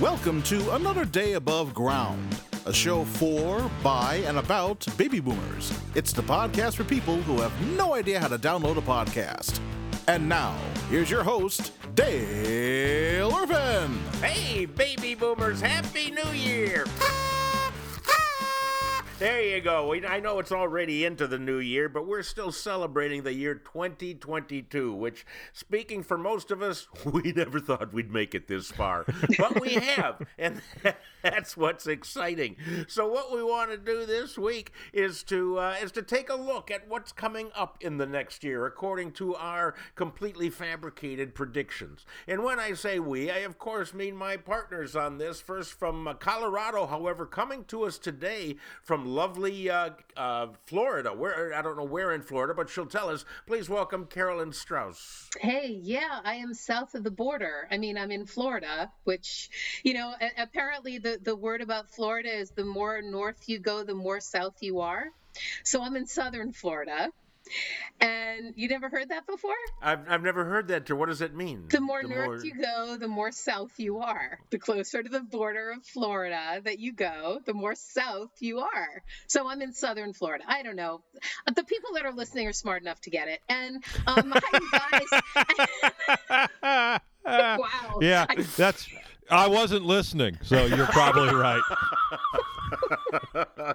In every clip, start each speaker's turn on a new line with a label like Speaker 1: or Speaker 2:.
Speaker 1: Welcome to another day above ground, a show for, by, and about baby boomers. It's the podcast for people who have no idea how to download a podcast. And now, here's your host, Dale Irvin.
Speaker 2: Hey, baby boomers, Happy New Year! There you go. We, I know it's already into the new year, but we're still celebrating the year 2022, which, speaking for most of us, we never thought we'd make it this far. but we have, and that's what's exciting. So, what we want to do this week is to uh, is to take a look at what's coming up in the next year, according to our completely fabricated predictions. And when I say we, I of course mean my partners on this. First from uh, Colorado, however, coming to us today from lovely uh, uh, Florida. Where I don't know where in Florida, but she'll tell us. Please welcome Carolyn Strauss.
Speaker 3: Hey, yeah, I am south of the border. I mean, I'm in Florida, which, you know, apparently the, the word about Florida is the more north you go, the more south you are. So I'm in southern Florida. And you never heard that before?
Speaker 2: I've, I've never heard that. What does it mean?
Speaker 3: The more north you go, the more south you are. The closer to the border of Florida that you go, the more south you are. So I'm in southern Florida. I don't know. The people that are listening are smart enough to get it. And um, hi, guys. wow.
Speaker 4: Yeah,
Speaker 3: I-
Speaker 4: that's. I wasn't listening, so you're probably right.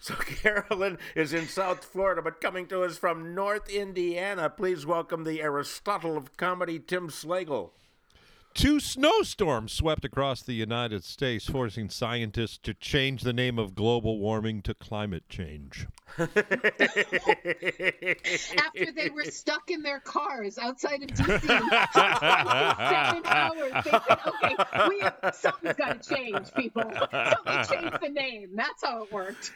Speaker 2: so Carolyn is in South Florida, but coming to us from North Indiana. Please welcome the Aristotle of comedy, Tim Slagle.
Speaker 4: Two snowstorms swept across the United States, forcing scientists to change the name of global warming to climate change.
Speaker 3: after they were stuck in their cars outside of DC for seven hours. They said, okay, we have, something's got to change, people. Something changed the name. That's how it worked.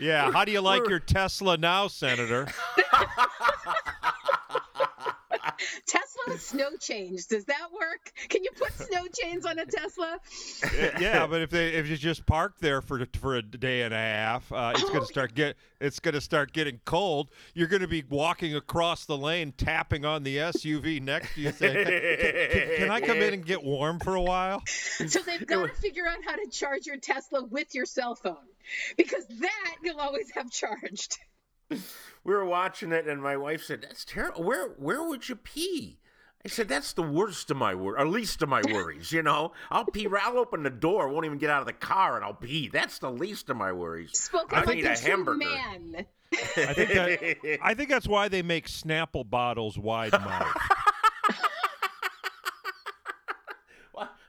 Speaker 4: Yeah, how do you like your Tesla now, Senator?
Speaker 3: Tesla snow chains. Does that work? Can you put snow chains on a Tesla?
Speaker 4: yeah, but if they if you just park there for for a day and a half, uh, it's going to start get it's going to start getting cold. You're going to be walking across the lane, tapping on the SUV next to you, saying, can, can, "Can I come in and get warm for a while?"
Speaker 3: So they've got to figure out how to charge your Tesla with your cell phone, because that you'll always have charged.
Speaker 2: We were watching it, and my wife said, "That's terrible. Where where would you pee?" I said, "That's the worst of my wor, or least of my worries. You know, I'll pee. I'll open the door, won't even get out of the car, and I'll pee. That's the least of my worries.
Speaker 3: Spoken
Speaker 2: I
Speaker 3: like
Speaker 2: need
Speaker 3: a,
Speaker 2: a hamburger.
Speaker 3: man.
Speaker 4: I think that I think that's why they make Snapple bottles wide mouth.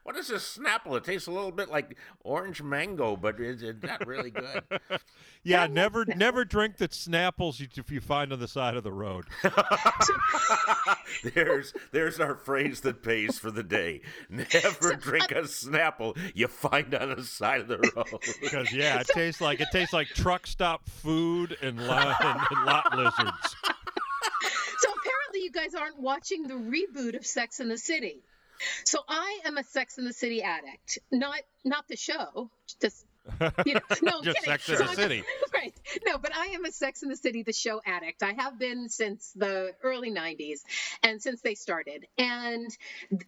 Speaker 2: What, what is this Snapple? It tastes a little bit like orange mango, but it's, it's not really good.
Speaker 4: Yeah, never never drink the Snapples you, if you find on the side of the road.
Speaker 2: there's there's our phrase that pays for the day. Never drink a Snapple you find on the side of the road.
Speaker 4: Because yeah, it tastes like it tastes like truck stop food and lot, and, and lot lizards.
Speaker 3: So apparently, you guys aren't watching the reboot of Sex in the City. So I am a Sex in the City addict, not not the show, just you know, no,
Speaker 4: Just
Speaker 3: kidding.
Speaker 4: Sex in
Speaker 3: So
Speaker 4: the
Speaker 3: I'm-
Speaker 4: City.
Speaker 3: right? No, but I am a Sex in the City, the show addict. I have been since the early '90s, and since they started. And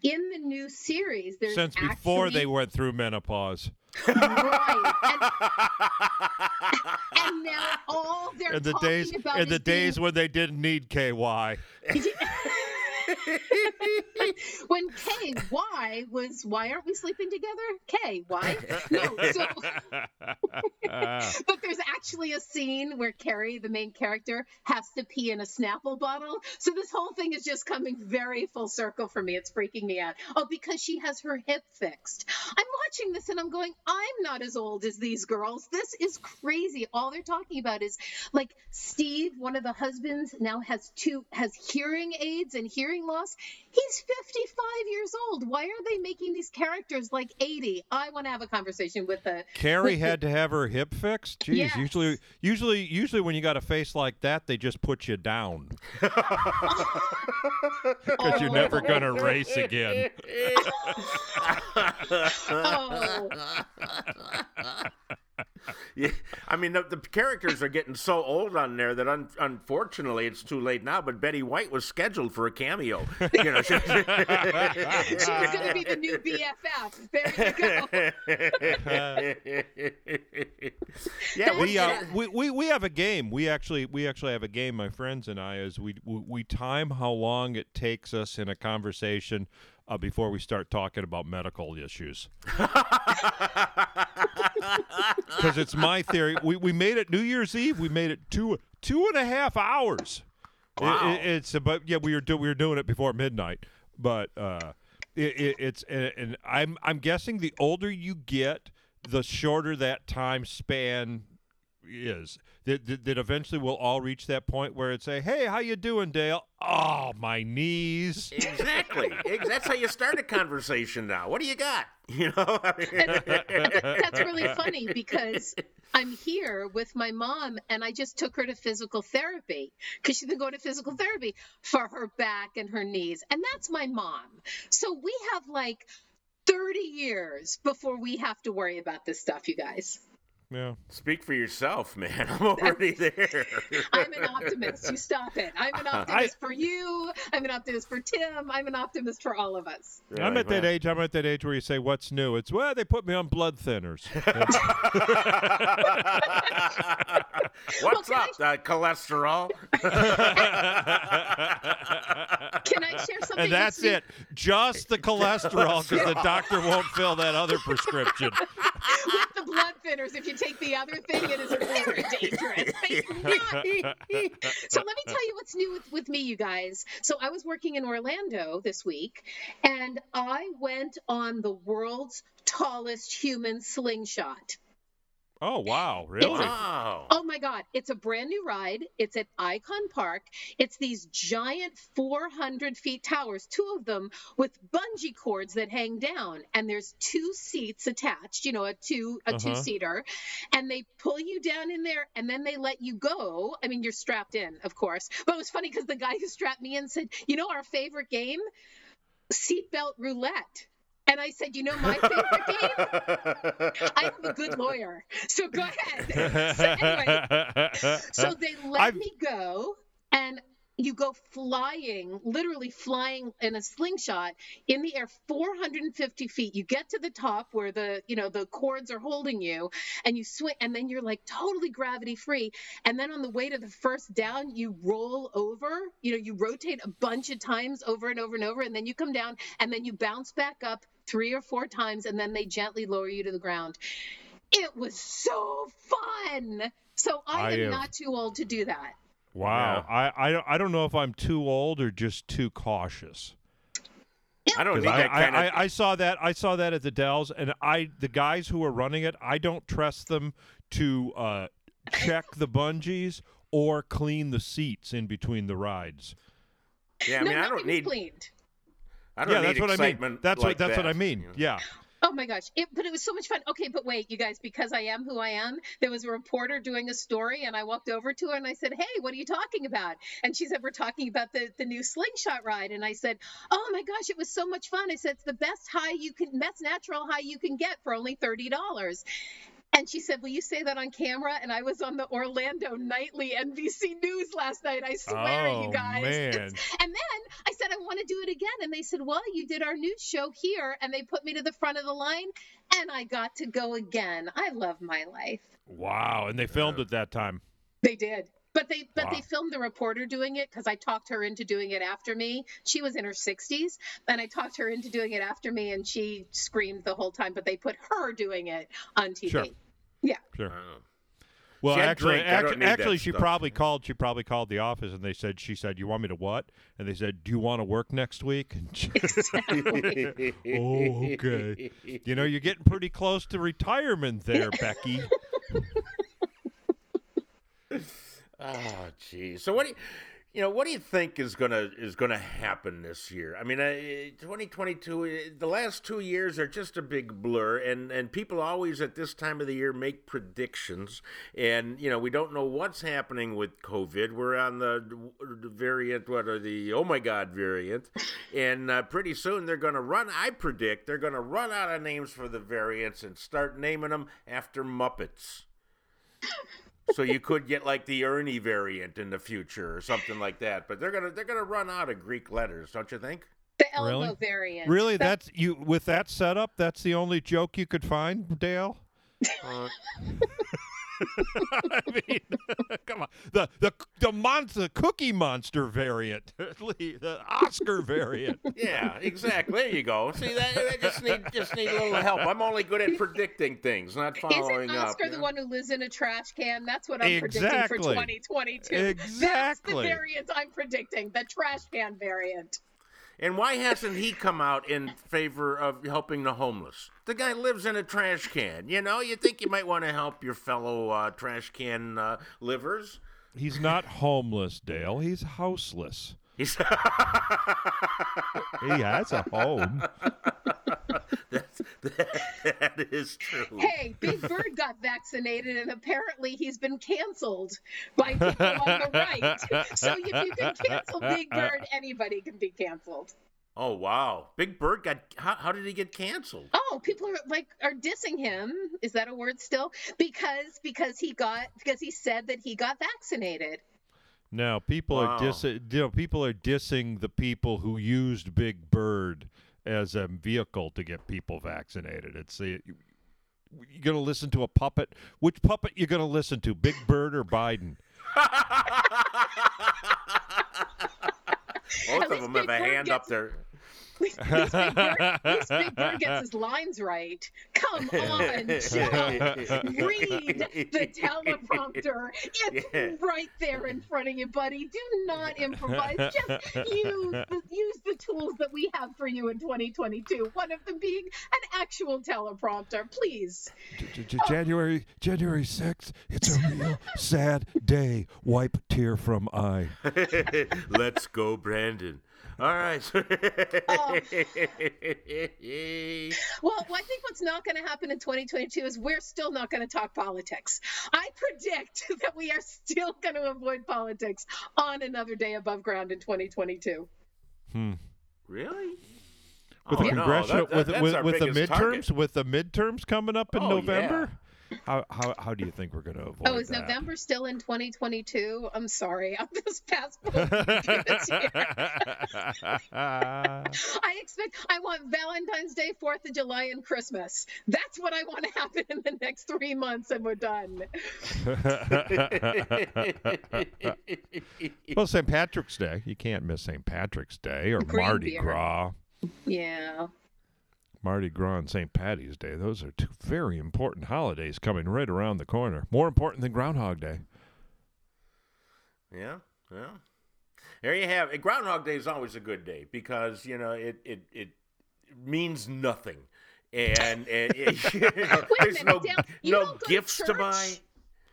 Speaker 3: in the new series, there's
Speaker 4: Since before they went through menopause.
Speaker 3: right, and, and now all they're
Speaker 4: In the
Speaker 3: talking
Speaker 4: days
Speaker 3: about
Speaker 4: in the days when they didn't need KY.
Speaker 3: when K Y was why aren't we sleeping together? K Y. No, so but there's actually a scene where Carrie, the main character, has to pee in a Snapple bottle. So this whole thing is just coming very full circle for me. It's freaking me out. Oh, because she has her hip fixed. I'm watching this and I'm going, I'm not as old as these girls. This is crazy. All they're talking about is like Steve, one of the husbands, now has two has hearing aids and hearing loss. He's 55 years old. Why are they making these characters like 80? I want to have a conversation with the
Speaker 4: Carrie
Speaker 3: with the-
Speaker 4: had to have her hip fixed. Jeez,
Speaker 3: Yes.
Speaker 4: usually, usually, usually when you got a face like that, they just put you down because you're never oh. gonna race again.
Speaker 3: Oh.
Speaker 2: yeah, I mean, the, the characters are getting so old on there that un- unfortunately it's too late now. But Betty White was scheduled for a cameo. You know, she,
Speaker 3: She's going to be the new BFF. There you go.
Speaker 2: yeah,
Speaker 4: we, uh, we, we we have a game. We actually we actually have a game, my friends and I, is we we, we time how long it takes us in a conversation uh, before we start talking about medical issues. Because it's my theory. We we made it New Year's Eve. We made it two two and a half hours.
Speaker 2: Wow.
Speaker 4: it- it's about yeah. We were do, we were doing it before midnight, but uh, it, it, it's and, and I'm I'm guessing the older you get, the shorter that time span is. That, that, that eventually we'll all reach that point where it's a hey, how you doing, Dale? Oh, my knees.
Speaker 2: exactly. That's how you start a conversation now. What do you got? You know. I mean-
Speaker 3: That's really funny because I'm here with my mom and I just took her to physical therapy because she's been going to physical therapy for her back and her knees. And that's my mom. So we have like 30 years before we have to worry about this stuff, you guys.
Speaker 4: Yeah.
Speaker 2: Speak for yourself, man. I'm already there.
Speaker 3: I'm an optimist. You stop it. I'm an optimist for you. I'm an optimist for Tim. I'm an optimist for all of us.
Speaker 4: I'm at that age. I'm at that age where you say, "What's new?" It's well, they put me on blood thinners.
Speaker 2: What's
Speaker 3: Well,
Speaker 2: up, uh, cholesterol?
Speaker 3: Can I share something?
Speaker 4: and that's it. Just the cholesterol, because the doctor won't fill that other prescription.
Speaker 3: With the blood thinners. If you take the other thing, it is very dangerous. So let me tell you what's new with, with me, you guys. So I was working in Orlando this week, and I went on the world's tallest human slingshot.
Speaker 4: Oh wow, really?
Speaker 2: Wow.
Speaker 3: Oh my God, it's a brand new ride. It's at Icon Park. It's these giant 400 feet towers, two of them with bungee cords that hang down, and there's two seats attached. You know, a two a
Speaker 4: Uh-huh.
Speaker 3: two seater, and they pull you down in there, and then they let you go. I mean, you're strapped in, of course. But it was funny because the guy who strapped me in said, "You know, our favorite game, seatbelt roulette." And I said, you know, my favorite game I have a good lawyer, so go ahead. so anyway, so they let
Speaker 4: I've-
Speaker 3: me go, and you go flying, literally flying in a slingshot in the air, 450 feet. You get to the top where the you know the cords are holding you, and you swing, and then you're like totally gravity free. And then on the way to the first down, you roll over. You know, you rotate a bunch of times over and over and over, and then you come down, and then you bounce back up three or four times, and then they gently lower you to the ground. It was so fun. So I,
Speaker 4: I
Speaker 3: am
Speaker 4: am-
Speaker 3: not too old to do that.
Speaker 4: wow. I, I don't- I don't know if I'm too old or just too cautious.
Speaker 2: I don't need
Speaker 4: I,
Speaker 2: that kind
Speaker 4: I,
Speaker 2: of.
Speaker 4: I, I saw that I saw that at the Dells, and I the guys who are running it, I don't trust them to uh, check the bungees or clean the seats in between the rides.
Speaker 2: yeah, I mean, I don't need.
Speaker 3: cleaned.
Speaker 2: I don't
Speaker 4: yeah,
Speaker 2: need
Speaker 4: that's what I mean. That's
Speaker 2: like
Speaker 4: what that's what I mean.
Speaker 2: you know.
Speaker 4: Yeah.
Speaker 3: Oh my gosh. It, but it was so much fun. Okay, but wait, you guys, because I am who I am, there was a reporter doing a story, and I walked over to her and I said, Hey, what are you talking about? And she said, We're talking about the, the new slingshot ride. And I said, Oh my gosh, it was so much fun. I said, It's the best high you can, best natural high you can get for only $30. And she said, Will you say that on camera? And I was on the Orlando Nightly NBC News last night. I swear,
Speaker 4: Oh,
Speaker 3: you guys.
Speaker 4: man.
Speaker 3: And then I said, I want to do it again. And they said, Well, you did our news show here. And they put me to the front of the line. And I got to go again. I love my life.
Speaker 4: Wow. And they filmed it that time.
Speaker 3: They did. But they but
Speaker 4: Wow.
Speaker 3: they filmed the reporter doing it because I talked her into doing it after me. She was in her 60s, and I talked her into doing it after me, and she screamed the whole time. But they put her doing it on TV.
Speaker 4: Sure.
Speaker 3: Yeah.
Speaker 4: Sure. Well,
Speaker 2: See,
Speaker 4: actually,
Speaker 2: drink.
Speaker 4: Actually, actually, she
Speaker 2: stuff.
Speaker 4: probably called. She probably called the office, and they said, "She said, you want me to what?" And they said, "Do you want to work next week?" She,
Speaker 3: Exactly.
Speaker 4: oh, okay. You know, you're getting pretty close to retirement there, Becky.
Speaker 2: Oh, geez. So what do you, you know, what do you think is gonna is gonna happen this year? I mean, uh, 2022. uh, The last two years are just a big blur, and and people always at this time of the year make predictions, and you know, we don't know what's happening with COVID. We're on the, the variant, what are the oh my god variant, and uh, pretty soon they're gonna run. I predict they're gonna run out of names for the variants and start naming them after Muppets. So you could get like the Ernie variant in the future or something like that. But they're gonna they're gonna run out of Greek letters, don't you think?
Speaker 3: The Elmo
Speaker 4: Really?
Speaker 3: variant.
Speaker 4: Really,
Speaker 3: That-
Speaker 4: that's you with that setup. That's the only joke you could find, Dale.
Speaker 2: Uh,
Speaker 4: I mean, come on, the the the monster Cookie Monster variant, the Oscar variant.
Speaker 2: yeah, exactly. There you go. See that? I just need just need a little help. I'm only good at predicting things, not following
Speaker 3: Isn't
Speaker 2: up.
Speaker 3: Oscar
Speaker 2: you
Speaker 3: the
Speaker 2: know?
Speaker 3: one who lives in a trash can? That's what I'm predicting for 2022.
Speaker 4: Exactly.
Speaker 3: 2022. That's the variant I'm predicting, the trash can variant.
Speaker 2: And why hasn't he come out in favor of helping the homeless? The guy lives in a trash can. You know, you think you might want to help your fellow uh, trash can uh, livers.
Speaker 4: He's not homeless, Dale. He's houseless.
Speaker 2: He's
Speaker 4: He has a home.
Speaker 2: That's, that is true.
Speaker 3: Hey, Big Bird got vaccinated, and apparently he's been canceled by people on the right. So if you can cancel Big Bird, anybody can be canceled.
Speaker 2: Oh wow, Big Bird got. How, how did he get canceled?
Speaker 3: Oh, people are like are dissing him. Is that a word still? Because because he got because he said that he got vaccinated.
Speaker 4: Now people
Speaker 2: Wow.
Speaker 4: are diss, you know, people are dissing the people who used Big Bird as a vehicle to get people vaccinated. It's the you're gonna listen to a puppet. Which puppet you're gonna listen to, Big Bird or Biden?
Speaker 2: Both of them have
Speaker 3: Big
Speaker 2: a
Speaker 3: Bird
Speaker 2: hand up there.
Speaker 3: At least Big Bird, at least Big Bird gets his lines right. Come on, Joe. Read the teleprompter. It's
Speaker 2: Yeah.
Speaker 3: right there in front of you, buddy. Do not improvise. Just use the, use the tools that we have for you in 2022. One of them being an actual teleprompter, please.
Speaker 4: January January sixth. It's a real sad day. Wipe tear from eye.
Speaker 2: Let's go, Brandon. All right.
Speaker 3: Oh. Well, I think what's not going to happen in 2022 is we're still not going to talk politics. I predict that we are still going to avoid politics on another day above ground in 2022. Hmm.
Speaker 2: really?
Speaker 4: With
Speaker 2: Oh,
Speaker 4: the
Speaker 2: no, that- that-
Speaker 4: with with, with the midterms
Speaker 2: target.
Speaker 4: with the midterms coming up in
Speaker 2: Oh,
Speaker 4: November. How, how how do you think we're going to avoid
Speaker 3: Oh, is
Speaker 4: that?
Speaker 3: November still in 2022? I'm sorry. I'm this past full this year. I expect I want Valentine's Day, Fourth of July, and Christmas. That's what I want to happen in the next three months, and we're done.
Speaker 4: well, St. Patrick's Day. You can't miss St. Patrick's Day or
Speaker 3: Green
Speaker 4: Mardi
Speaker 3: beer.
Speaker 4: Gras.
Speaker 3: Yeah.
Speaker 4: Mardi Gras and St. Patty's Day. Those are two very important holidays coming right around the corner. More important than Groundhog Day.
Speaker 2: Yeah, yeah. There you have it. Groundhog Day is always a good day because you know it it, it means nothing, and, and it, you know, there's
Speaker 3: minute,
Speaker 2: no
Speaker 3: Dale,
Speaker 2: no
Speaker 3: don't to
Speaker 2: gifts to, buy.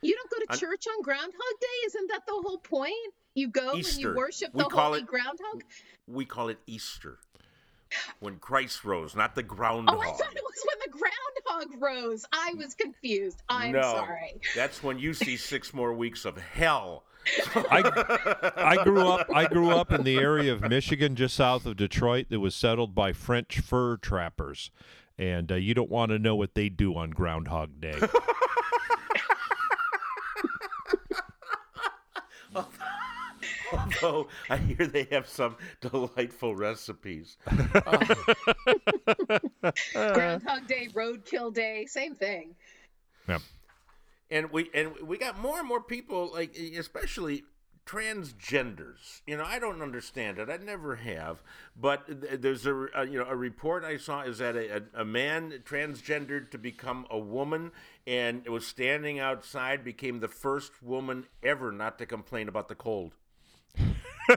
Speaker 3: You don't go to
Speaker 2: I'm-
Speaker 3: church on Groundhog Day? Isn't that the whole point? You go and you worship
Speaker 2: We
Speaker 3: the
Speaker 2: call
Speaker 3: holy
Speaker 2: it-
Speaker 3: groundhog?
Speaker 2: We call it Easter, when Christ rose, not the groundhog.
Speaker 3: Oh,
Speaker 2: groundhog.
Speaker 3: I thought it was when the groundhog rose. I was confused. I'm
Speaker 2: no,
Speaker 3: sorry.
Speaker 2: that's when you see six more weeks of hell.
Speaker 4: I, I grew up. I grew up in the area of Michigan, just south of Detroit, that was settled by French fur trappers, and uh, you don't want to know what they do on Groundhog Day.
Speaker 2: Although I hear they have some delightful recipes.
Speaker 3: Uh, Groundhog Day, Roadkill Day, same thing.
Speaker 4: Yep.
Speaker 2: and we and we got more and more people like especially transgenders you know i don't understand it i never have but there's a, a you know a report i saw is that a, a, a man transgendered to become a woman and was standing outside became the first woman ever not to complain about the cold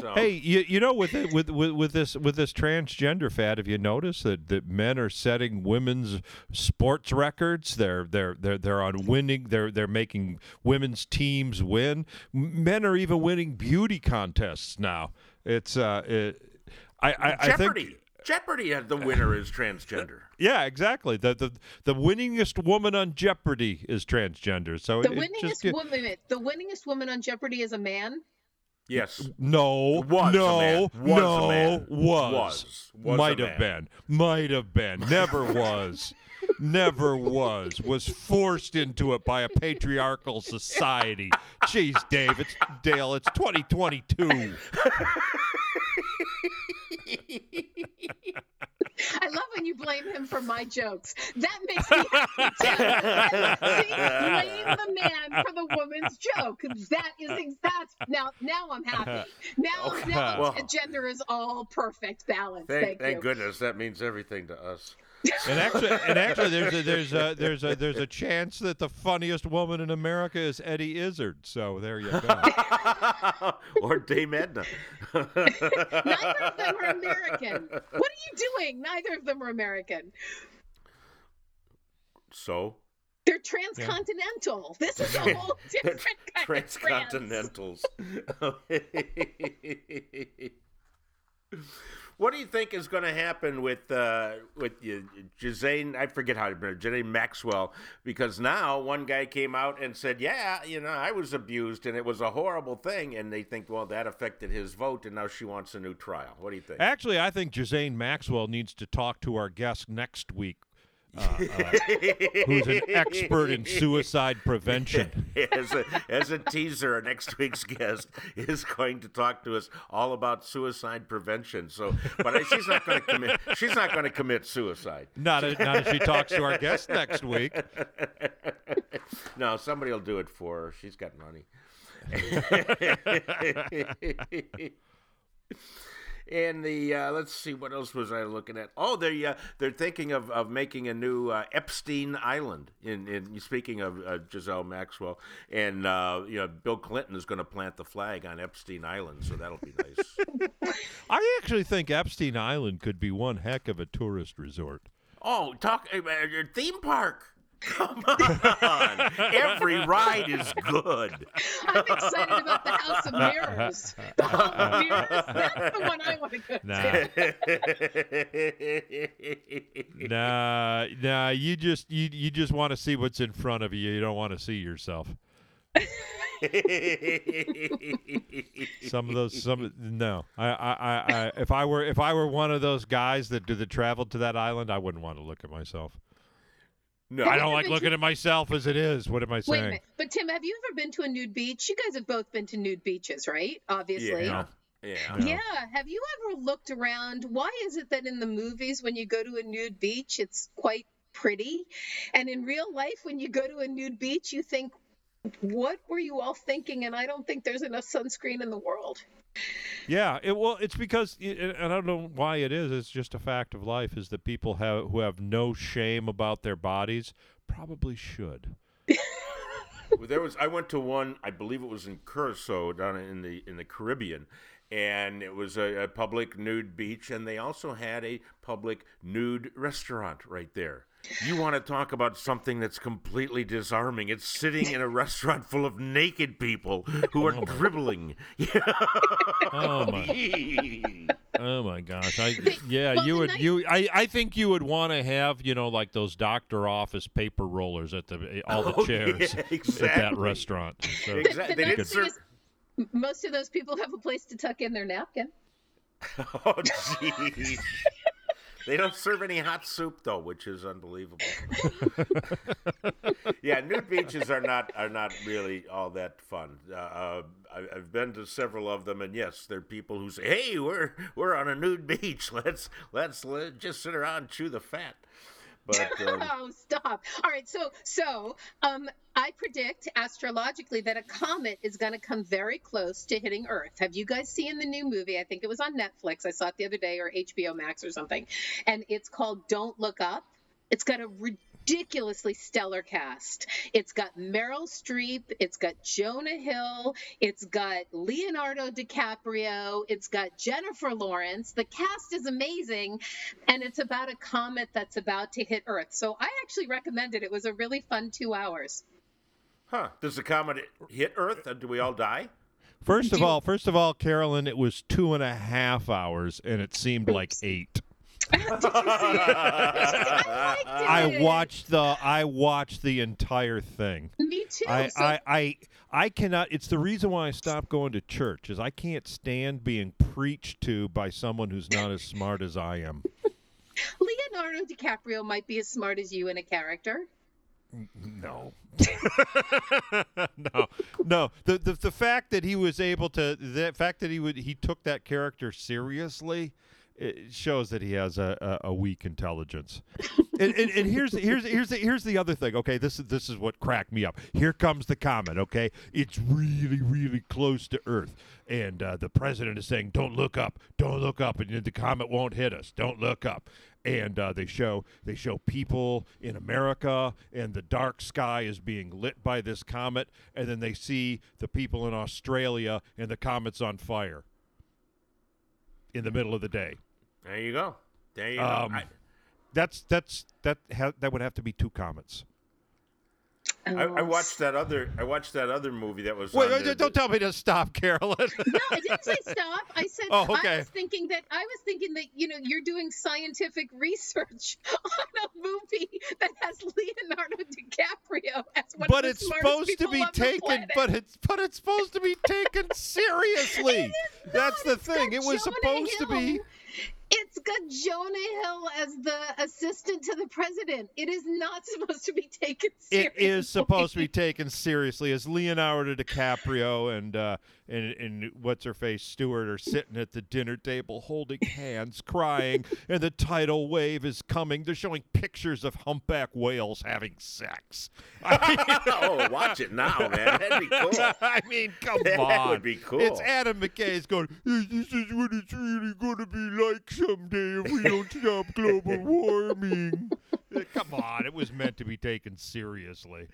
Speaker 2: so
Speaker 4: Hey, you, you know with, it, with with with this with this transgender fad, have you noticed that, that men are setting women's sports records? They're they're they're they're on winning. They're they're making women's teams win. Men are even winning beauty contests now. It's uh, it, I I, I think
Speaker 2: jeopardy uh, the winner is transgender
Speaker 4: yeah, exactly. The the the winningest woman on Jeopardy is transgender. So
Speaker 3: The
Speaker 4: it, it just
Speaker 3: winningest woman, the winningest woman on Jeopardy is a man.
Speaker 2: yes
Speaker 4: No,
Speaker 2: Was a
Speaker 4: no,
Speaker 2: man. Was a
Speaker 4: no,
Speaker 2: man.
Speaker 4: was,
Speaker 2: Was. Was a
Speaker 4: might have
Speaker 2: man.
Speaker 4: been, might have been, never was. Never was. Was forced into it by a patriarchal society. Jeez, Dave, it's Dale, it's 2022.
Speaker 3: I love when you blame him for my jokes. That makes me happy too. See, blame the man for the woman's joke. That is exact. Now, now I'm happy. Now, now
Speaker 2: Well-
Speaker 3: gender is all perfect balance.
Speaker 2: Thank,
Speaker 3: Thank,
Speaker 2: thank goodness that means everything to us.
Speaker 4: And actually, and actually, there's a, there's a there's a there's a chance that the funniest woman in America is Eddie Izzard. So there you go.
Speaker 2: or Dame Edna.
Speaker 3: Neither of them are American. What are you doing? Neither of them are American.
Speaker 2: so?
Speaker 3: They're transcontinental. This is a whole different kind of.
Speaker 2: Transcontinentals. what do you think is going to happen with uh, with Jazane? I forget how to pronounce Jazane Maxwell, because now one guy came out and said, "Yeah, you know, I was abused and it was a horrible thing," and they think, well, that affected his vote, and now she wants a new trial. What do you think?
Speaker 4: Actually, I think Jazane Maxwell needs to talk to our guest next week, uh, uh, who's an expert in suicide prevention.
Speaker 2: as a as a teaser, next week's guest is going to talk to us all about suicide prevention. So, but she's not going to commit. She's not going to commit suicide.
Speaker 4: Not, a, not if she talks to our guest next week.
Speaker 2: No, somebody will do it for her. She's got money. And the uh, let's see what else was I looking at? Oh, they uh, they're thinking of, of making a new uh, Epstein Island. In, in speaking of uh, Giselle Maxwell, and uh, you know Bill Clinton is going to plant the flag on Epstein Island, so that'll be nice.
Speaker 4: I actually think Epstein Island could be one heck of a tourist resort.
Speaker 2: oh, talk uh, uh, theme park. Come on, every ride is good.
Speaker 3: I'm excited about the House of Mirrors. The Hall of Mirrors. That's the one I want to go
Speaker 4: Nah.
Speaker 3: to.
Speaker 4: Nah, nah. You just you you just want to see what's in front of you. You don't want to see yourself. Some of those, some no. I, I, I, I, if I were if I were one of those guys that do the travel to that island, I wouldn't want to look at myself.
Speaker 2: No,
Speaker 4: I don't like looking
Speaker 3: to-
Speaker 4: at myself as it is. What am I
Speaker 3: Wait a
Speaker 4: saying?
Speaker 3: minute. But Tim, have you ever been to a nude beach? You guys have both been to nude beaches, right? Obviously.
Speaker 2: yeah, yeah.
Speaker 4: No.
Speaker 3: Yeah. Have you ever looked around? Why is it that in the movies, when you go to a nude beach, it's quite pretty? And in real life, when you go to a nude beach, you think, what were you all thinking? And I don't think there's enough sunscreen in the world.
Speaker 4: Yeah, it well, it's because and I don't know why it is. It's just a fact of life is that people have who have no shame about their bodies probably should.
Speaker 2: Well, there was I went to one I believe it was in Curacao down in the in the Caribbean and it was a, a public nude beach and they also had a public nude restaurant right there. You want to talk about something that's completely disarming. It's sitting in a restaurant full of naked people who are dribbling.
Speaker 4: Oh my oh, oh my gosh! I yeah,
Speaker 3: well,
Speaker 4: you would
Speaker 3: nice-
Speaker 4: you I, I think you would want to have you know like those doctor office paper rollers at the eh, all the
Speaker 2: Oh,
Speaker 4: chairs
Speaker 2: yeah,
Speaker 4: at that restaurant. So,
Speaker 2: Exactly.
Speaker 3: The
Speaker 2: They
Speaker 3: nice
Speaker 2: didn't
Speaker 3: thing
Speaker 2: serve
Speaker 3: is, most of those people have a place to tuck in their napkin.
Speaker 2: Oh jeez. They don't serve any hot soup though, which is unbelievable. yeah, nude beaches are not are not really all that fun. Uh, uh, I, I've been to several of them, and yes, there are people who say, "Hey, we're we're on a nude beach. Let's let's let, just sit around and chew the fat." But um,
Speaker 3: oh, stop. All right, so so um I predict astrologically that a comet is going to come very close to hitting Earth. Have you guys seen the new movie? I think it was on Netflix. I saw it the other day or HBO Max or something. And it's called Don't Look Up. It's got a ridiculously stellar cast. It's got Meryl Streep, it's got Jonah Hill, it's got Leonardo DiCaprio, it's got Jennifer Lawrence. The cast is amazing and it's about a comet that's about to hit Earth. So I actually recommend it. It was a really fun 2 hours.
Speaker 2: huh? Does the comet hit Earth? And do we all die?
Speaker 4: first of all, first of all, Carolyn, it was two and a half hours, and it seemed like eight.
Speaker 3: I
Speaker 4: I watched the I watched the entire thing.
Speaker 3: Me too.
Speaker 4: I,
Speaker 3: so
Speaker 4: I, I I cannot it's the reason why I stopped going to church is I can't stand being preached to by someone who's not as smart as I am.
Speaker 3: Leonardo DiCaprio might be as smart as you in a character?
Speaker 4: No. no. No. The, the the fact that he was able to the fact that he would he took that character seriously it shows that he has a, a, a weak intelligence. and, and, and here's here's here's the, here's the other thing. Okay, this is this is what cracked me up. Here comes the comment. Okay, it's really really close to Earth, and uh, the president is saying, "Don't look up, don't look up," and the comet won't hit us. Don't look up. And uh, they show they show people in America, and the dark sky is being lit by this comet, and then they see the people in Australia, and the comet's on fire in the middle of the day.
Speaker 2: There you go. There you
Speaker 4: Um,
Speaker 2: go. I,
Speaker 4: That's that's that ha- that would have to be two comets.
Speaker 2: I, I watched that other. I watched that other movie that was.
Speaker 4: Wait, wait,
Speaker 2: the-
Speaker 4: don't tell me to stop, Carolyn.
Speaker 3: No, I didn't say stop. I said
Speaker 4: Oh,
Speaker 3: I
Speaker 4: okay.
Speaker 3: was thinking that I was thinking that you know you're doing scientific research on a movie that has Leonardo DiCaprio as one
Speaker 4: but
Speaker 3: of the
Speaker 4: it's
Speaker 3: smartest
Speaker 4: supposed to be taken. But it's but it's supposed to be taken seriously.
Speaker 3: It is
Speaker 4: That's the
Speaker 3: It's
Speaker 4: thing. It was
Speaker 3: Jonah
Speaker 4: supposed to be.
Speaker 3: Hill. It's got Jonah Hill as the assistant to the president. It is not supposed to be taken
Speaker 4: It
Speaker 3: seriously.
Speaker 4: is supposed to be taken seriously as Leonardo DiCaprio and uh, and and what's her face Stewart are sitting at the dinner table holding hands, crying, and the tidal wave is coming. They're showing pictures of humpback whales having sex. I mean,
Speaker 2: oh, watch it now, man. That'd be cool.
Speaker 4: I mean, come
Speaker 2: That
Speaker 4: on.
Speaker 2: That would be cool.
Speaker 4: It's Adam McKay's going, "This this is what it's really going to be like someday if we don't stop global warming. Come on. It was meant to be taken seriously.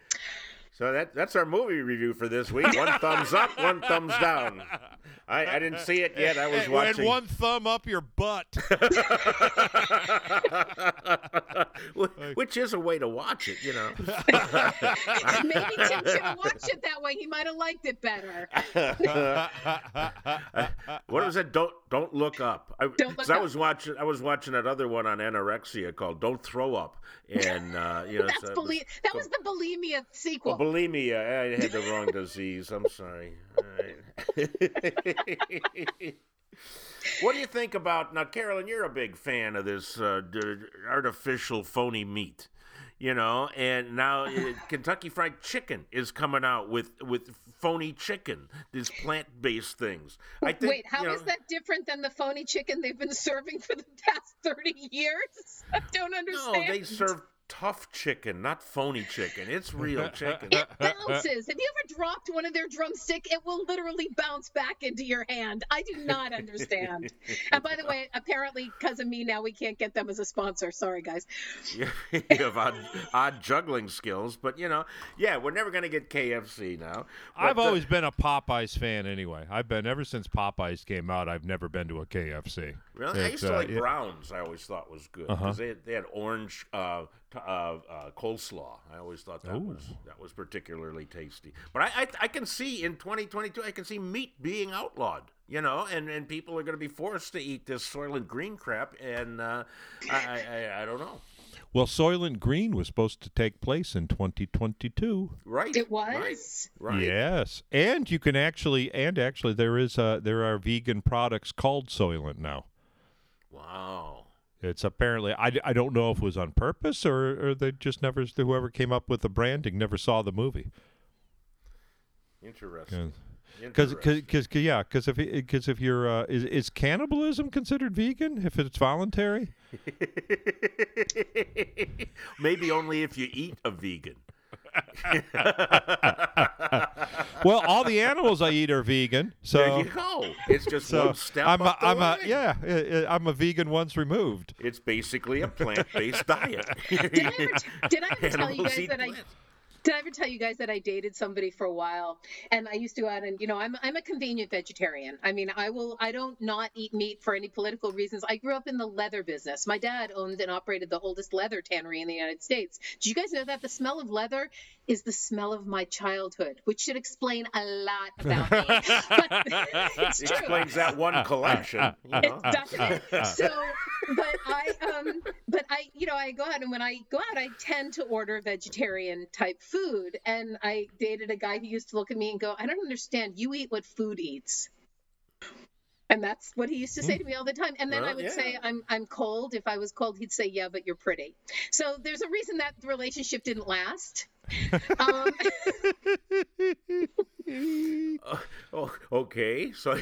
Speaker 2: So that that's our movie review for this week. One thumbs up, one thumbs down. I, I didn't see it yet. I was watching.
Speaker 4: and one thumb up your butt.
Speaker 2: Wh- Which is a way to watch it, you know.
Speaker 3: Maybe Tim should have watched it that way. He might have liked it better.
Speaker 2: what was it? Don't don't look up. I,
Speaker 3: Don't Look
Speaker 2: 'cause I
Speaker 3: Up.
Speaker 2: was watching. I was watching that other one on anorexia called "Don't Throw Up," and uh, you know,
Speaker 3: That's
Speaker 2: so it
Speaker 3: that was the bulimia sequel.
Speaker 2: Well, bulimia. I had the wrong disease. I'm sorry. All right. What do you think about now, Carolyn? You're a big fan of this uh, artificial phony meat, you know, and now uh, Kentucky Fried Chicken is coming out with with phony chicken, these plant-based things. I think.
Speaker 3: Wait, how
Speaker 2: you
Speaker 3: is that different than the phony chicken they've been serving for the past 30 years? I don't understand.
Speaker 2: No, they serve tough chicken, not phony chicken. It's real chicken.
Speaker 3: It bounces. Have you ever dropped one of their drumstick? It will literally bounce back into your hand. I do not understand. and by the way, apparently, because of me now, we can't get them as a sponsor. Sorry, guys.
Speaker 2: you have odd, odd juggling skills, but you know, yeah, we're never going to get KFC now.
Speaker 4: I've
Speaker 2: But, uh,
Speaker 4: always been a Popeyes fan anyway. I've been, ever since Popeyes came out, I've never been to a KFC.
Speaker 2: Really? I used to
Speaker 4: uh,
Speaker 2: like
Speaker 4: it-
Speaker 2: Browns. I always thought was good
Speaker 4: Uh-huh.
Speaker 2: because they, had- they had orange uh, t- uh, uh, coleslaw. I always thought that was that was particularly tasty. But I, I I can see in 2022, I can see meat being outlawed. You know, and, and people are going to be forced to eat this Soylent Green crap, and uh, I, I, I I don't know.
Speaker 4: Well, Soylent Green was supposed to take place in 2022.
Speaker 2: Right?
Speaker 3: It
Speaker 2: Right.
Speaker 3: was?
Speaker 2: Right.
Speaker 4: Yes, and you can actually, and actually, there is uh there are vegan products called Soylent now.
Speaker 2: Wow.
Speaker 4: It's apparently I, I don't know if it was on purpose or, or they just never whoever came up with the branding never saw the movie.
Speaker 2: Interesting.
Speaker 4: Because because yeah because if because if you're uh, is is cannibalism considered vegan if it's voluntary?
Speaker 2: Maybe only if you eat a vegan.
Speaker 4: Well, all the animals I eat are vegan, so
Speaker 2: there you go. It's just
Speaker 4: so
Speaker 2: one step
Speaker 4: I'm a,
Speaker 2: up the
Speaker 4: I'm a yeah I'm a vegan once removed.
Speaker 2: It's basically a plant-based diet.
Speaker 3: Did I ever, did I ever tell you guys
Speaker 2: eat
Speaker 3: that I
Speaker 2: plants.
Speaker 3: Did I ever tell you guys that I dated somebody for a while and I used to go out and you know I'm I'm a convenient vegetarian. I mean I will I don't not eat meat for any political reasons. I grew up in the leather business. My dad owned and operated the oldest leather tannery in the United States. Did you guys know that the smell of leather is the smell of my childhood, which should explain a lot about me. it's true.
Speaker 2: Explains that one collection. You know?
Speaker 3: It's definite. So, but I, um, but I, you know, I go out and when I go out, I tend to order vegetarian type food. And I dated a guy who used to look at me and go, "I don't understand. You eat what food eats." And that's what he used to say to me all the time. And then
Speaker 2: Well,
Speaker 3: I would
Speaker 2: yeah.
Speaker 3: say, I'm, I'm cold. If I was cold, he'd say, Yeah, but you're pretty. So there's a reason that the relationship didn't last. Um,
Speaker 2: Oh, okay. So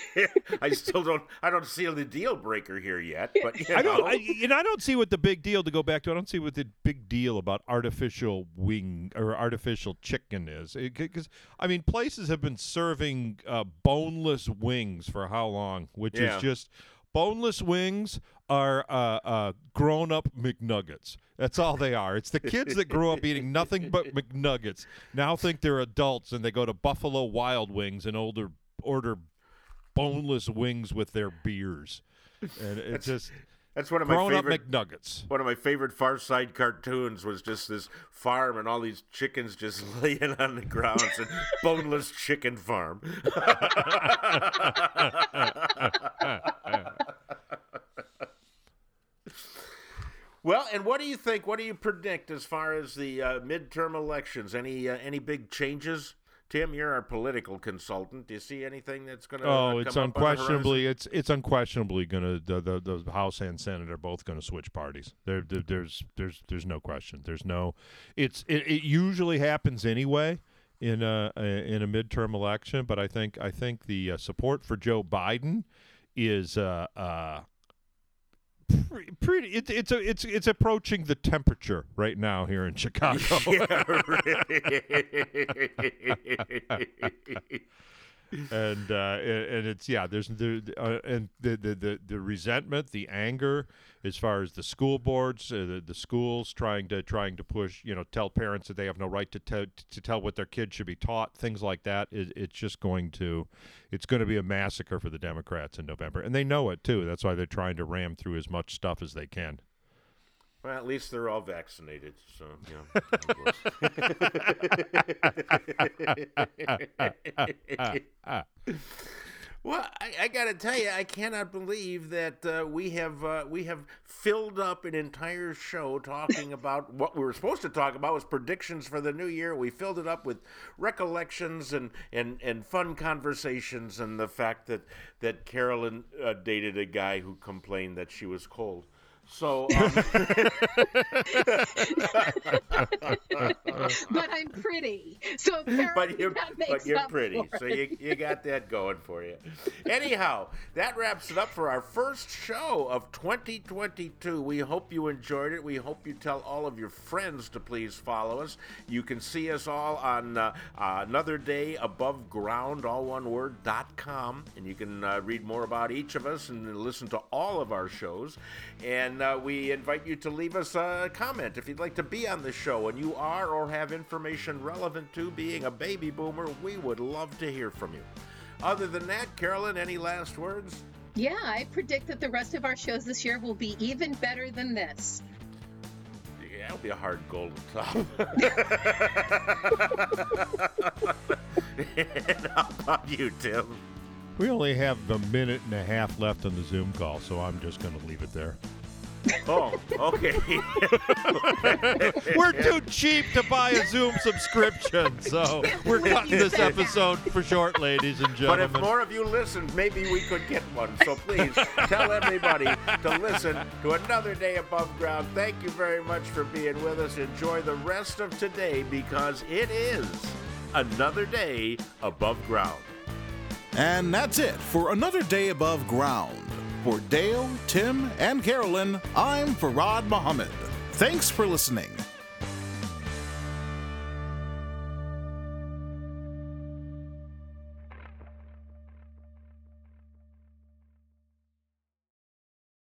Speaker 2: I still don't. I don't see the deal breaker here yet. But
Speaker 4: I don't. I, and I don't see what the big deal to go back to. I don't see what the big deal about artificial wing or artificial chicken is. Because I mean, places have been serving uh, boneless wings for how long? Which
Speaker 2: Yeah.
Speaker 4: is just boneless wings are uh, uh, grown-up McNuggets. That's all they are. It's the kids that grew up eating nothing but McNuggets now think they're adults and they go to Buffalo Wild Wings and older order boneless wings with their beers. And it's just
Speaker 2: That's one of my
Speaker 4: grown up
Speaker 2: favorite.
Speaker 4: McNuggets.
Speaker 2: One of my favorite Far Side cartoons was just this farm and all these chickens just laying on the grounds and boneless chicken farm. well, and what do you think? What do you predict as far as the uh, midterm elections? Any uh, any big changes? Tim, you're our political consultant. Do you see anything that's going to?
Speaker 4: Oh, it's unquestionably it's it's unquestionably gonna the, the the House and Senate are both gonna switch parties. There, there there's there's there's no question. There's no it's it, it usually happens anyway in a in a midterm election, but I think I think the uh, support for Joe Biden is uh uh pretty it's it's a, it's it's approaching the temperature right now here in Chicago.
Speaker 2: yeah.
Speaker 4: and uh, and it's yeah. There's the uh, and the, the the the resentment, the anger, as far as the school boards, uh, the the schools trying to trying to push, you know, tell parents that they have no right to to tell what their kids should be taught, things like that. It, it's just going to, it's going to be a massacre for the Democrats in November, and they know it too. That's why they're trying to ram through as much stuff as they can.
Speaker 2: Well, at least they're all vaccinated, so you know. well, I, I got to tell you, I cannot believe that uh, we have uh, we have filled up an entire show talking about what we were supposed to talk about was predictions for the new year. We filled it up with recollections and and, and fun conversations, and the fact that that Carolyn uh, dated a guy who complained that she was cold. So, um,
Speaker 3: but I'm pretty. So
Speaker 2: but you're
Speaker 3: that makes
Speaker 2: but you're
Speaker 3: up
Speaker 2: pretty,
Speaker 3: for
Speaker 2: so you you got that going for you. Anyhow, that wraps it up for our first show of 2022. We hope you enjoyed it. We hope you tell all of your friends to please follow us. You can see us all on uh, uh, another day above ground, all one word dot com, and you can uh, read more about each of us and listen to all of our shows. And uh, we invite you to leave us a comment if you'd like to be on the show and you are or have information relevant to being a baby boomer. We would love to hear from you. Other than that, Carolyn, any last words?
Speaker 3: Yeah, I predict that the rest of our shows this year will be even better than this.
Speaker 2: Yeah, that'll be a hard goal to top. and how about you, Tim?
Speaker 4: We only have a minute and a half left on the Zoom call, so I'm just going to leave it there.
Speaker 2: Oh, okay.
Speaker 4: We're too cheap to buy a Zoom subscription, so we're cutting this episode for short, ladies and gentlemen.
Speaker 2: But if more of you listened, maybe we could get one. So please tell everybody to listen to another day above ground. Thank you very much for being with us. Enjoy the rest of today because it is another day above ground.
Speaker 1: And that's it for another day above ground. For Dale, Tim, and Carolyn, I'm Farad Muhammad. Thanks for listening.